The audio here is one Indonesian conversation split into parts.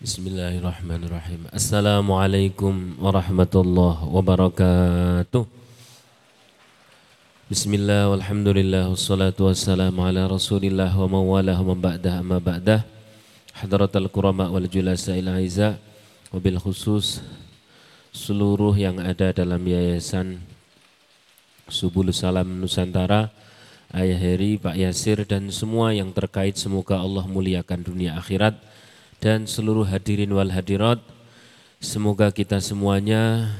Bismillahirrahmanirrahim. Assalamualaikum warahmatullahi wabarakatuh. Bismillah walhamdulillah wassalatu wassalamu ala rasulillah wa mawalah wa ba'dah amma ba'dah. Hadratal kurama wal julasa ila aiza wabil khusus seluruh yang ada dalam yayasan Subul Salam Nusantara Ayah Heri, Pak Yasir dan semua yang terkait semoga Allah muliakan dunia akhirat dan seluruh hadirin wal hadirat. Semoga kita semuanya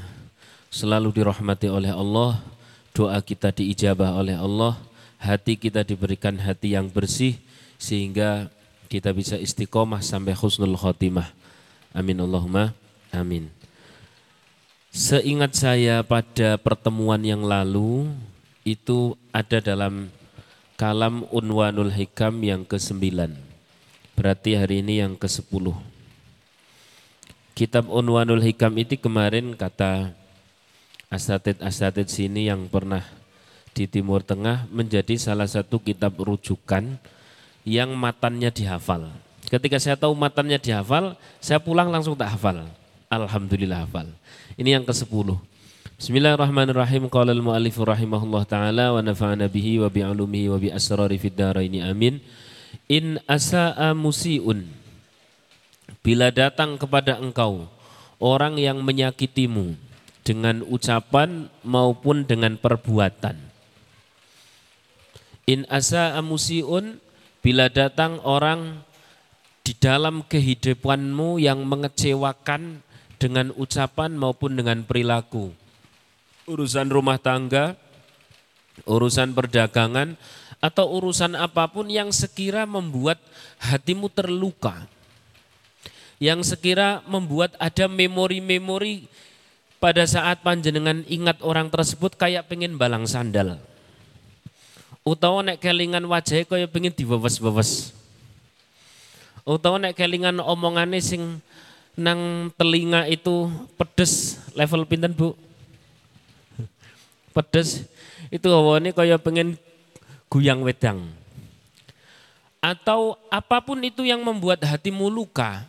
selalu dirahmati oleh Allah, doa kita diijabah oleh Allah, hati kita diberikan hati yang bersih sehingga kita bisa istiqomah sampai husnul khotimah. Amin Allahumma amin. Seingat saya pada pertemuan yang lalu itu ada dalam kalam Unwanul Hikam yang ke-9. Berarti hari ini yang ke-10. Kitab Unwanul Hikam itu kemarin kata asatid-asatid sini yang pernah di Timur Tengah menjadi salah satu kitab rujukan yang matannya dihafal. Ketika saya tahu matannya dihafal, saya pulang langsung tak hafal. Alhamdulillah hafal. Ini yang ke-10. Bismillahirrahmanirrahim. Qala al-mu'allif rahimahullah taala wa nafa'ana bihi wa bi'ulumihi wa bi asrari fid dharaini amin. In asa'a musiun Bila datang kepada engkau orang yang menyakitimu dengan ucapan maupun dengan perbuatan. In asa'a musiun bila datang orang di dalam kehidupanmu yang mengecewakan dengan ucapan maupun dengan perilaku. Urusan rumah tangga, urusan perdagangan, atau urusan apa pun yang sekira membuat hatimu terluka. Yang sekira membuat ada memori-memori pada saat panjenengan ingat orang tersebut kayak pengen balang sandal. Utawa nek kelingan wajahnya kayak pengen diwewas-wewas. Utawa nek kelingan omongane sing nang telinga itu pedes level pinten bu? Pedes itu hawane kayak pengen guyang wedang. Atau apa pun itu yang membuat hatimu luka,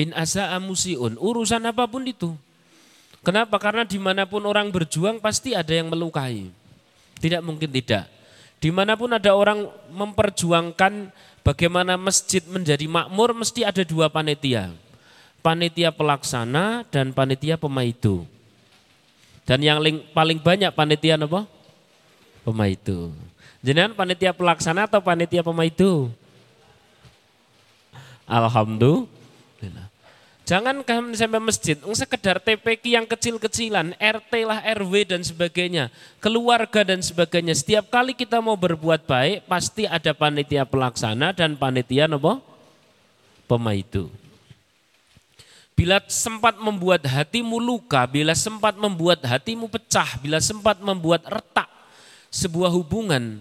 in asa amusiun, urusan apa pun itu. Kenapa? Karena di mana pun orang berjuang pasti ada yang melukai. Tidak mungkin tidak. Di mana pun ada orang memperjuangkan bagaimana masjid menjadi makmur, mesti ada dua panitia. Panitia pelaksana dan panitia pemaitu. Dan yang paling banyak panitia apa? Pemaitu. Jenengan panitia pelaksana atau panitia pemaitu? Alhamdulillah. Jangan kamu sampai masjid, sekedar TPK yang kecil-kecilan, RT lah, RW dan sebagainya, keluarga dan sebagainya. Setiap kali kita mau berbuat baik, pasti ada panitia pelaksana dan panitia apa? Pemaitu. Bila sempat membuat hatimu luka, bila sempat membuat hatimu pecah, bila sempat membuat retak sebuah hubungan,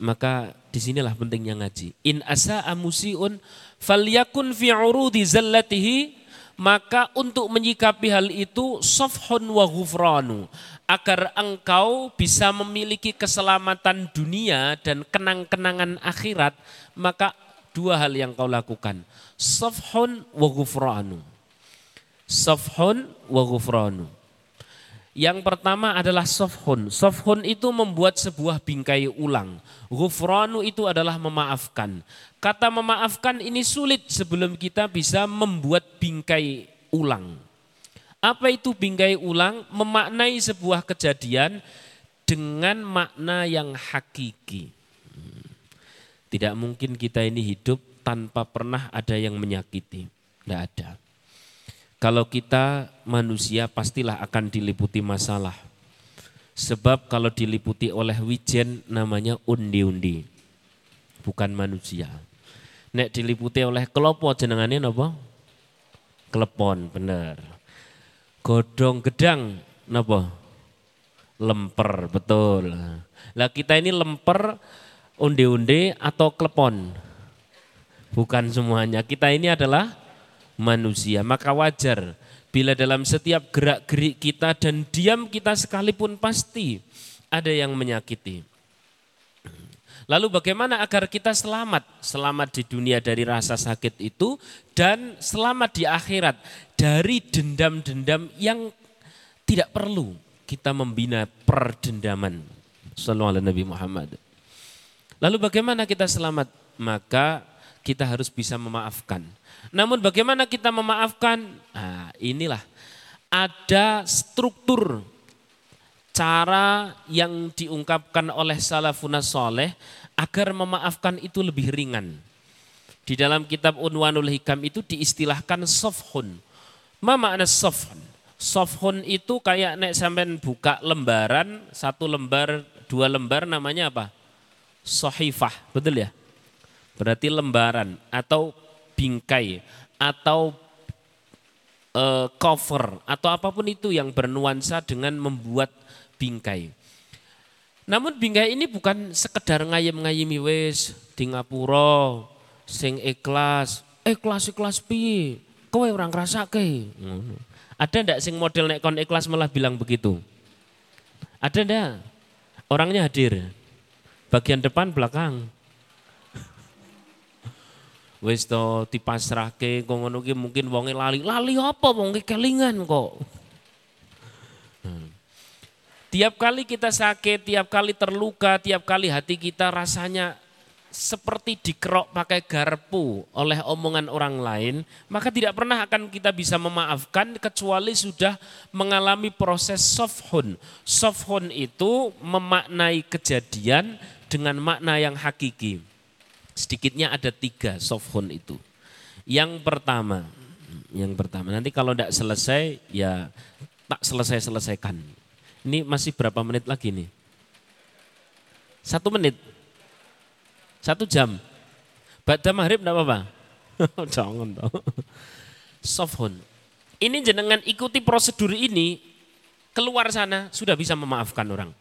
maka di sinilah pentingnya ngaji. In asa amusiun falyakun fi urudi zallatihi maka untuk menyikapi hal itu sofhun wa ghufranu agar engkau bisa memiliki keselamatan dunia dan kenang-kenangan akhirat maka dua hal yang kau lakukan. Sofhun wa ghufranu. Sofhun wa ghufranu yang pertama adalah sofhun. Sofhun itu membuat sebuah bingkai ulang. Ghufranu itu adalah memaafkan. Kata memaafkan ini sulit sebelum kita bisa membuat bingkai ulang. Apa itu bingkai ulang? Memaknai sebuah kejadian dengan makna yang hakiki. Tidak mungkin kita ini hidup tanpa pernah ada yang menyakiti. Tidak ada. Kalau kita manusia pastilah akan diliputi masalah. Sebab kalau diliputi oleh wijen namanya undi-undi. Bukan manusia. Nek diliputi oleh kelopo jenengannya apa? Klepon, benar. Godong gedang napa? Lemper, betul. Lah kita ini lemper, unde-unde atau klepon? Bukan semuanya. Kita ini adalah manusia. Maka wajar bila dalam setiap gerak-gerik kita dan diam kita sekalipun pasti ada yang menyakiti. Lalu bagaimana agar kita selamat? Selamat di dunia dari rasa sakit itu dan selamat di akhirat dari dendam-dendam yang tidak perlu kita membina perdendaman. Sallallahu Nabi Muhammad. Lalu bagaimana kita selamat? Maka kita harus bisa memaafkan. Namun bagaimana kita memaafkan? Nah, inilah ada struktur cara yang diungkapkan oleh salafun soleh agar memaafkan itu lebih ringan. Di dalam kitab Unwanul Hikam itu diistilahkan sofhun. Ma makna sofhun? Sofhun itu kayak nek sampean buka lembaran, satu lembar, dua lembar namanya apa? Sohifah, betul ya? Berarti lembaran atau bingkai atau uh, cover atau apa pun itu yang bernuansa dengan membuat bingkai. Namun bingkai ini bukan sekedar ngayem-ngayemi wis di ngapura sing ikhlas, ikhlas ikhlas piye? Kowe orang ngrasake. Ada ndak sing model nek kon ikhlas malah bilang begitu? Ada ndak? Orangnya hadir. Bagian depan belakang. Wis to dipasrahke kok ngono ki mungkin wonge lali. Lali apa wong kelingan kok. Tiap kali kita sakit, tiap kali terluka, tiap kali hati kita rasanya seperti dikerok pakai garpu oleh omongan orang lain, maka tidak pernah akan kita bisa memaafkan kecuali sudah mengalami proses sofhun. Sofhun itu memaknai kejadian dengan makna yang hakiki. Sedikitnya ada tiga sofhun itu. Yang pertama, yang pertama nanti kalau tidak selesai ya tak selesai-selesaikan. Ini masih berapa menit lagi nih? Satu menit? Satu jam? Baca maghrib enggak apa-apa? Jangan dong. Sofhun. Ini jenengan ikuti prosedur ini, keluar sana sudah bisa memaafkan orang.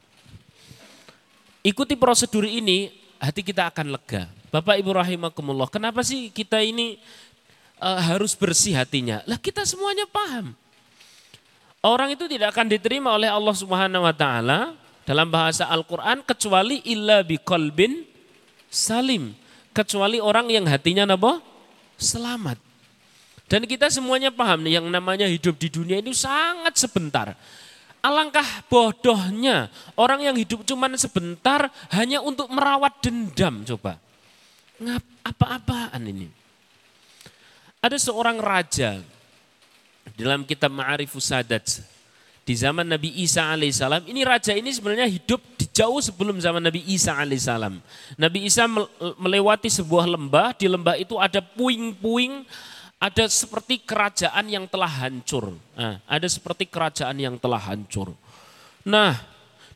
Ikuti prosedur ini, hati kita akan lega. Bapak Ibu rahimakumullah, kenapa sih kita ini uh, harus bersih hatinya? Lah kita semuanya paham. Orang itu tidak akan diterima oleh Allah Subhanahu wa taala dalam bahasa Al-Qur'an kecuali illa biqalbin salim, kecuali orang yang hatinya napa? selamat. Dan kita semuanya paham nih yang namanya hidup di dunia itu sangat sebentar. Alangkah bodohnya orang yang hidup cuma sebentar hanya untuk merawat dendam coba. Ngap apa-apaan ini? Ada seorang raja dalam kitab Ma'arifus Sadat di zaman Nabi Isa alaihissalam ini raja ini sebenarnya hidup di jauh sebelum zaman Nabi Isa alaihissalam. Nabi Isa melewati sebuah lembah, di lembah itu ada puing-puing, ada seperti kerajaan yang telah hancur. Nah, ada seperti kerajaan yang telah hancur. Nah,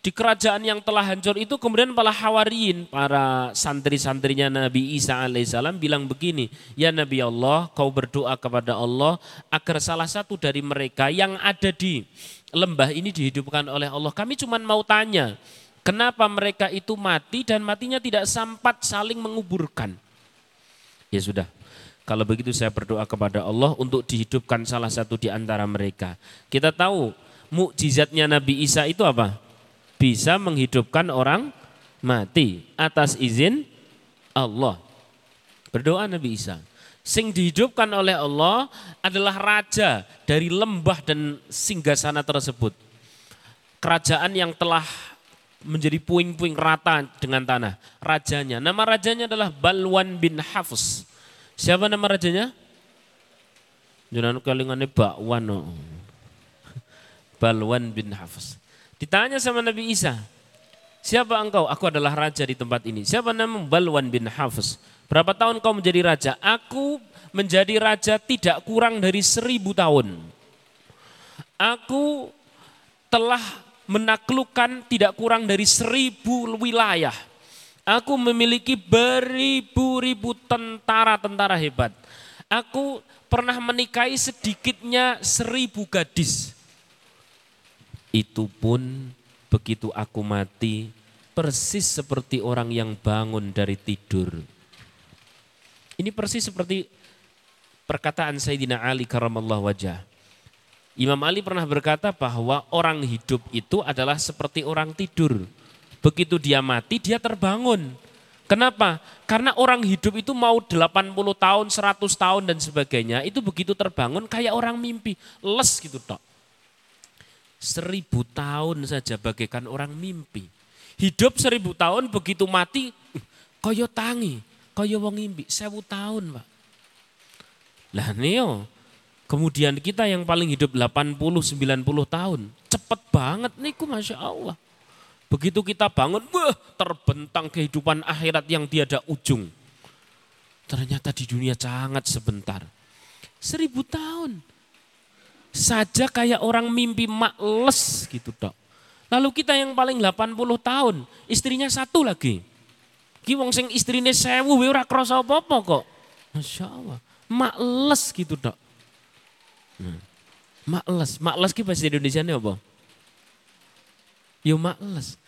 di kerajaan yang telah hancur itu kemudian para hawariin, para santri-santrinya Nabi Isa alaihissalam bilang begini, ya Nabi Allah kau berdoa kepada Allah agar salah satu dari mereka yang ada di lembah ini dihidupkan oleh Allah. Kami cuma mau tanya, kenapa mereka itu mati dan matinya tidak sampat saling menguburkan. Ya sudah, kalau begitu saya berdoa kepada Allah untuk dihidupkan salah satu di antara mereka. Kita tahu mukjizatnya Nabi Isa itu apa? Bisa menghidupkan orang mati atas izin Allah. Berdoa Nabi Isa. Sing dihidupkan oleh Allah adalah raja dari lembah dan singgasana tersebut. Kerajaan yang telah menjadi puing-puing rata dengan tanah. Rajanya, nama rajanya adalah Balwan bin Hafs. Siapa nama rajanya? Jangan kalingane Bakwan. Balwan bin Hafs. Ditanya sama Nabi Isa, siapa engkau? Aku adalah raja di tempat ini. Siapa nama Balwan bin Hafiz? Berapa tahun kau menjadi raja? Aku menjadi raja tidak kurang dari seribu tahun. Aku telah menaklukkan tidak kurang dari seribu wilayah. Aku memiliki beribu-ribu tentara-tentara hebat. Aku pernah menikahi sedikitnya seribu gadis. Itu pun begitu aku mati persis seperti orang yang bangun dari tidur. Ini persis seperti perkataan Sayyidina Ali karamallah wajah. Imam Ali pernah berkata bahwa orang hidup itu adalah seperti orang tidur. Begitu dia mati, dia terbangun. Kenapa? Karena orang hidup itu mau 80 tahun, 100 tahun dan sebagainya, itu begitu terbangun kayak orang mimpi, les gitu tok. Seribu tahun saja bagaikan orang mimpi. Hidup seribu tahun begitu mati, koyo tangi, koyo wong mimpi, sewu tahun pak. Lah neo, kemudian kita yang paling hidup 80-90 tahun, cepet banget niku Masya Allah. Begitu kita bangun, wah terbentang kehidupan akhirat yang tiada ujung. Ternyata di dunia sangat sebentar. Seribu tahun. Saja kayak orang mimpi makles gitu dok. Lalu kita yang paling 80 tahun, istrinya satu lagi. Ki wong sing istrine sewu ora krasa apa-apa kok. Masya Allah. Makles gitu dok. Hmm. Makles, makles ki bahasa Indonesia ini apa? Yo makles.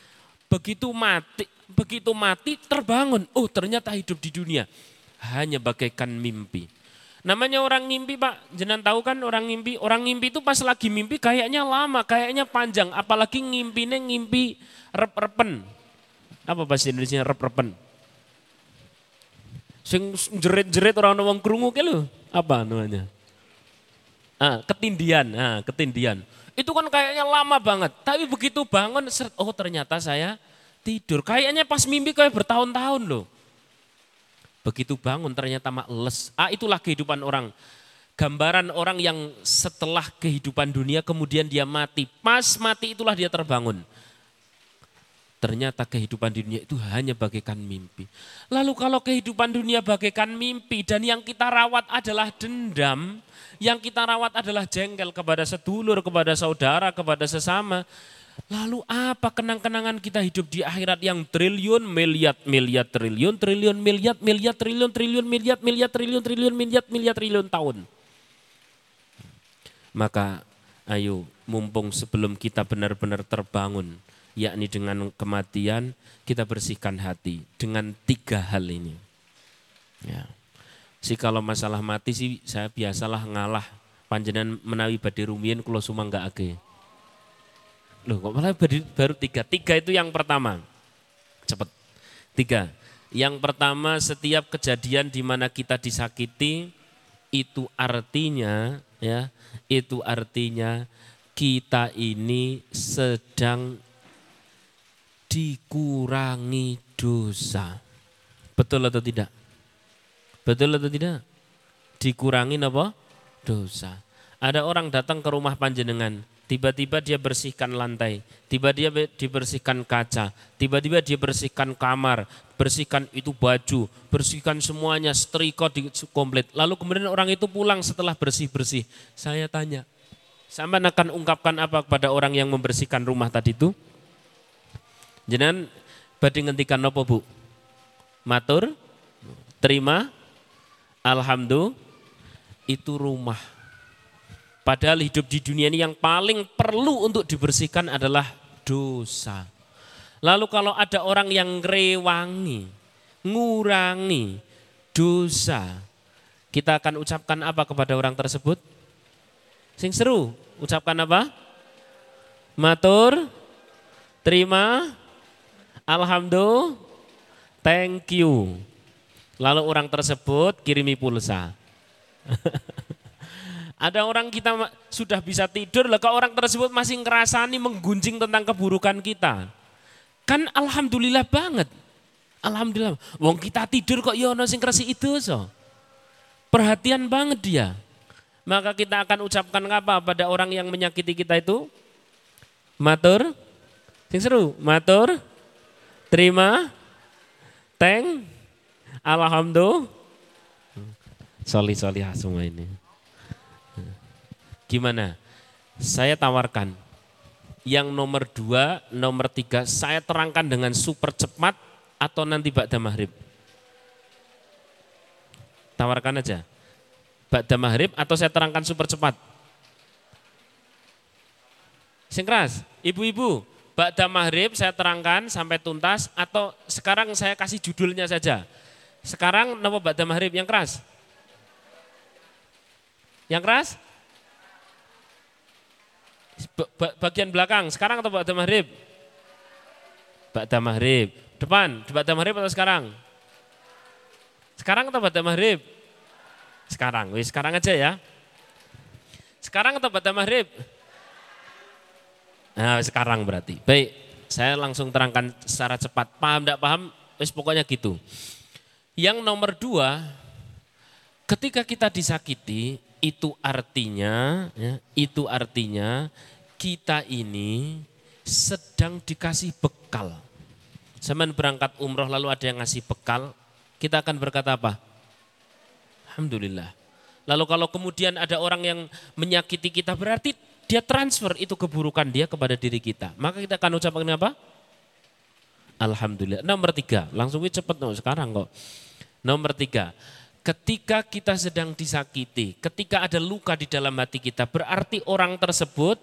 Begitu mati, begitu mati terbangun. Oh ternyata hidup di dunia hanya bagaikan mimpi. Namanya orang mimpi pak, jenang tahu kan orang mimpi. Orang mimpi itu pas lagi mimpi kayaknya lama, kayaknya panjang. Apalagi ngimpinya ngimpi rep-repen. Apa bahasa Indonesia rep-repen? Sing jerit-jerit orang wong krungu ke lu. Apa namanya? Ah, ketindian, ah, ketindian. Itu kan kayaknya lama banget. Tapi begitu bangun, oh ternyata saya tidur. Kayaknya pas mimpi kayak bertahun-tahun loh. Begitu bangun ternyata makles. Ah itulah kehidupan orang. Gambaran orang yang setelah kehidupan dunia kemudian dia mati. Pas mati itulah dia terbangun. Ternyata kehidupan dunia itu hanya bagaikan mimpi. Lalu kalau kehidupan dunia bagaikan mimpi dan yang kita rawat adalah dendam, yang kita rawat adalah jengkel kepada sedulur, kepada saudara, kepada sesama. Lalu apa kenang-kenangan kita hidup di akhirat yang triliun, miliar, miliar, triliun, triliun, miliar, miliar, triliun, triliun, miliar, miliar, triliun, triliun, miliar, miliar, triliun tahun. Maka ayo mumpung sebelum kita benar-benar terbangun, yakni dengan kematian, kita bersihkan hati dengan tiga hal ini. Ya. Si kalau masalah mati sih saya biasalah ngalah panjenan menawi badhe rumiyin kula sumangga age. Loh kok malah baru tiga. Tiga itu yang pertama. Cepet. Tiga. Yang pertama setiap kejadian di mana kita disakiti itu artinya ya, itu artinya kita ini sedang dikurangi dosa. Betul atau tidak? Betul atau tidak? Dikurangi apa? Dosa. Ada orang datang ke rumah panjenengan, tiba-tiba dia bersihkan lantai, tiba-tiba dia dibersihkan kaca, tiba-tiba dia bersihkan kamar, bersihkan itu baju, bersihkan semuanya, setrika di komplit. Lalu kemudian orang itu pulang setelah bersih-bersih. Saya tanya, sama akan ungkapkan apa kepada orang yang membersihkan rumah tadi itu? Jangan badhe ngentikan apa Bu? Matur, terima, Alhamdulillah itu rumah. Padahal hidup di dunia ini yang paling perlu untuk dibersihkan adalah dosa. Lalu kalau ada orang yang rewangi, ngurangi dosa, kita akan ucapkan apa kepada orang tersebut? Sing seru, ucapkan apa? Matur, terima, alhamdulillah, thank you. Lalu orang tersebut kirimi pulsa. Ada orang kita sudah bisa tidur, lah orang tersebut masih ngerasani menggunjing tentang keburukan kita. Kan alhamdulillah banget. Alhamdulillah. Wong kita tidur kok ya ono sing itu so. Perhatian banget dia. Maka kita akan ucapkan apa pada orang yang menyakiti kita itu? Matur. Sing seru, matur. Terima. Thank Alhamdulillah. Soli soli semua ini. Gimana? Saya tawarkan. Yang nomor dua, nomor tiga, saya terangkan dengan super cepat atau nanti Ba'da Maghrib? Tawarkan aja. Ba'da Maghrib atau saya terangkan super cepat? Sing ibu-ibu, Ba'da Maghrib saya terangkan sampai tuntas atau sekarang saya kasih judulnya saja. Sekarang nama Ba'da Maghrib yang keras? Yang keras? Bagian belakang, sekarang atau Ba'da Maghrib? Ba'da Maghrib. Depan, Ba'da Maghrib atau sekarang? Sekarang atau pada maghrib? Sekarang, wis sekarang aja ya. Sekarang atau pada maghrib? Nah, sekarang berarti. Baik, saya langsung terangkan secara cepat. Paham tidak paham? Wis pokoknya gitu. Yang nomor dua, ketika kita disakiti, itu artinya, ya, itu artinya kita ini sedang dikasih bekal. Zaman berangkat umroh lalu ada yang ngasih bekal, kita akan berkata apa? Alhamdulillah. Lalu kalau kemudian ada orang yang menyakiti kita berarti dia transfer itu keburukan dia kepada diri kita. Maka kita akan ucapkan apa? Alhamdulillah. Nomor tiga, langsung cepat no, sekarang kok. Nomor tiga, ketika kita sedang disakiti, ketika ada luka di dalam hati kita, berarti orang tersebut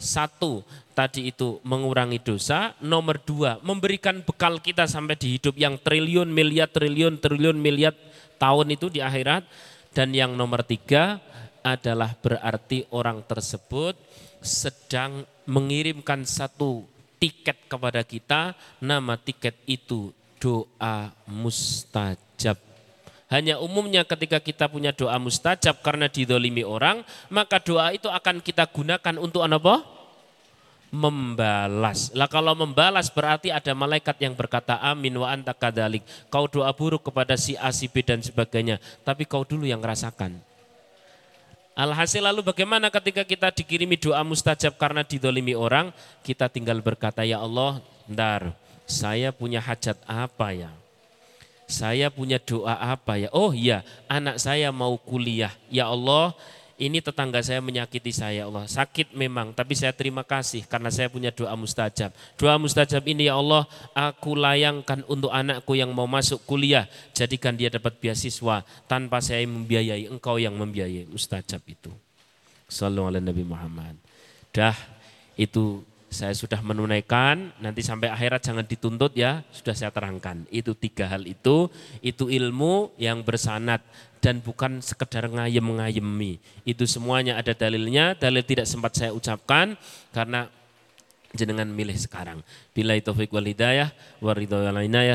satu, tadi itu mengurangi dosa. Nomor dua, memberikan bekal kita sampai di hidup yang triliun, miliar, triliun, triliun, miliar tahun itu di akhirat. Dan yang nomor tiga adalah berarti orang tersebut sedang mengirimkan satu tiket kepada kita. Nama tiket itu doa mustajab. Hanya umumnya ketika kita punya doa mustajab karena didolimi orang, maka doa itu akan kita gunakan untuk apa? membalas. Lah kalau membalas berarti ada malaikat yang berkata amin wa anta kadalik. Kau doa buruk kepada si A, si B dan sebagainya. Tapi kau dulu yang rasakan. Alhasil lalu bagaimana ketika kita dikirimi doa mustajab karena didolimi orang. Kita tinggal berkata ya Allah, ntar saya punya hajat apa ya? Saya punya doa apa ya? Oh iya, anak saya mau kuliah. Ya Allah, ini tetangga saya menyakiti saya Allah. Sakit memang, tapi saya terima kasih karena saya punya doa mustajab. Doa mustajab ini ya Allah, aku layangkan untuk anakku yang mau masuk kuliah. Jadikan dia dapat beasiswa tanpa saya membiayai, engkau yang membiayai mustajab itu. Sallallahu alaihi Nabi Muhammad. Dah, itu saya sudah menunaikan, nanti sampai akhirat jangan dituntut ya, sudah saya terangkan. Itu tiga hal itu, itu ilmu yang bersanat dan bukan sekedar ngayem-ngayemi. Itu semuanya ada dalilnya, dalil tidak sempat saya ucapkan karena jenengan milih sekarang. Bila itu wal hidayah wa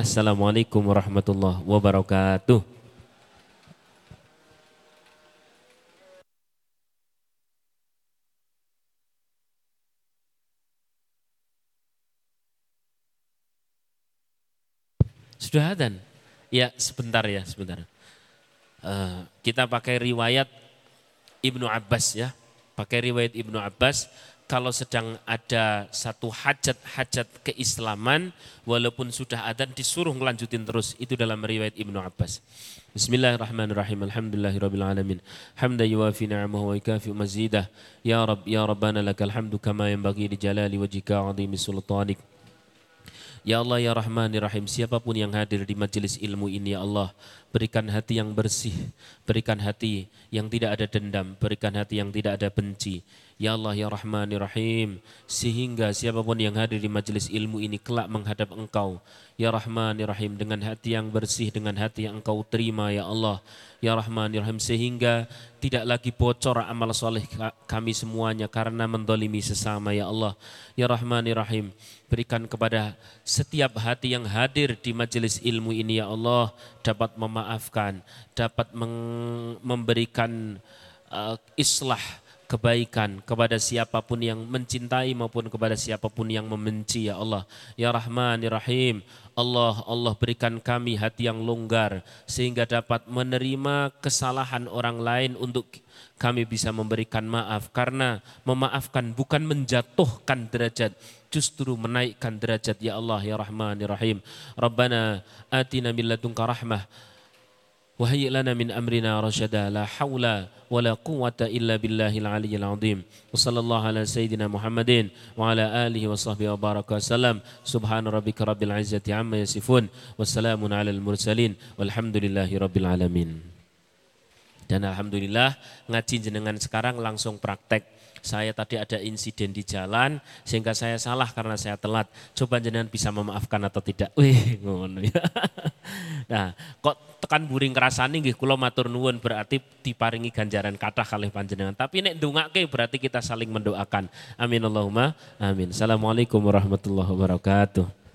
Assalamualaikum warahmatullahi wabarakatuh. Sudah dan Ya, sebentar ya, sebentar. Eh, kita pakai riwayat Ibnu Abbas ya. Pakai riwayat Ibnu Abbas kalau sedang ada satu hajat-hajat keislaman walaupun sudah ada disuruh melanjutin terus itu dalam riwayat Ibnu Abbas. Bismillahirrahmanirrahim. Alhamdulillahirabbil alamin. Hamdan yuwafi ni'amahu wa yukafi mazidah. Ya Rabb ya Rabbana lakal hamdu kama yanbaghi li jalali wajhika 'azimi sultanik. Ya Allah ya Rahman ya Rahim siapa pun yang hadir di majelis ilmu ini ya Allah berikan hati yang bersih berikan hati yang tidak ada dendam berikan hati yang tidak ada benci Ya Allah ya Rahman ya Rahim sehingga siapa pun yang hadir di majelis ilmu ini kelak menghadap Engkau. Ya Rahman ya Rahim dengan hati yang bersih dengan hati yang Engkau terima ya Allah. Ya Rahman Ya Rahim sehingga tidak lagi bocor amal soleh kami semuanya karena mendolimi sesama Ya Allah. Ya Rahman Ya Rahim berikan kepada setiap hati yang hadir di majelis ilmu ini Ya Allah dapat memaafkan dapat memberikan uh, islah kebaikan kepada siapa pun yang mencintai maupun kepada siapa pun yang membenci ya Allah. Ya Rahman, Ya Rahim. Allah, Allah berikan kami hati yang longgar sehingga dapat menerima kesalahan orang lain untuk kami bisa memberikan maaf karena memaafkan bukan menjatuhkan derajat justru menaikkan derajat ya Allah ya Rahman ya Rahim Rabbana atina min ladunka rahmah وهيئ لنا من أمرنا رشدا لا حول ولا قوة إلا بالله العلي العظيم وصلى الله على سيدنا محمد وعلى آله وصحبه وبارك وسلم سبحان ربك رب العزة عما يصفون والسلام على المرسلين والحمد لله رب العالمين Dan Alhamdulillah ngaji jenengan sekarang langsung praktek saya tadi ada insiden di jalan sehingga saya salah karena saya telat. Coba jenengan bisa memaafkan atau tidak? Wih, ngono ya. Nah, kok tekan buring kerasani nggih kula matur nuwun berarti diparingi ganjaran kathah kalih panjenengan. Tapi nek ndongake berarti kita saling mendoakan. Amin Allahumma amin. Assalamualaikum warahmatullahi wabarakatuh.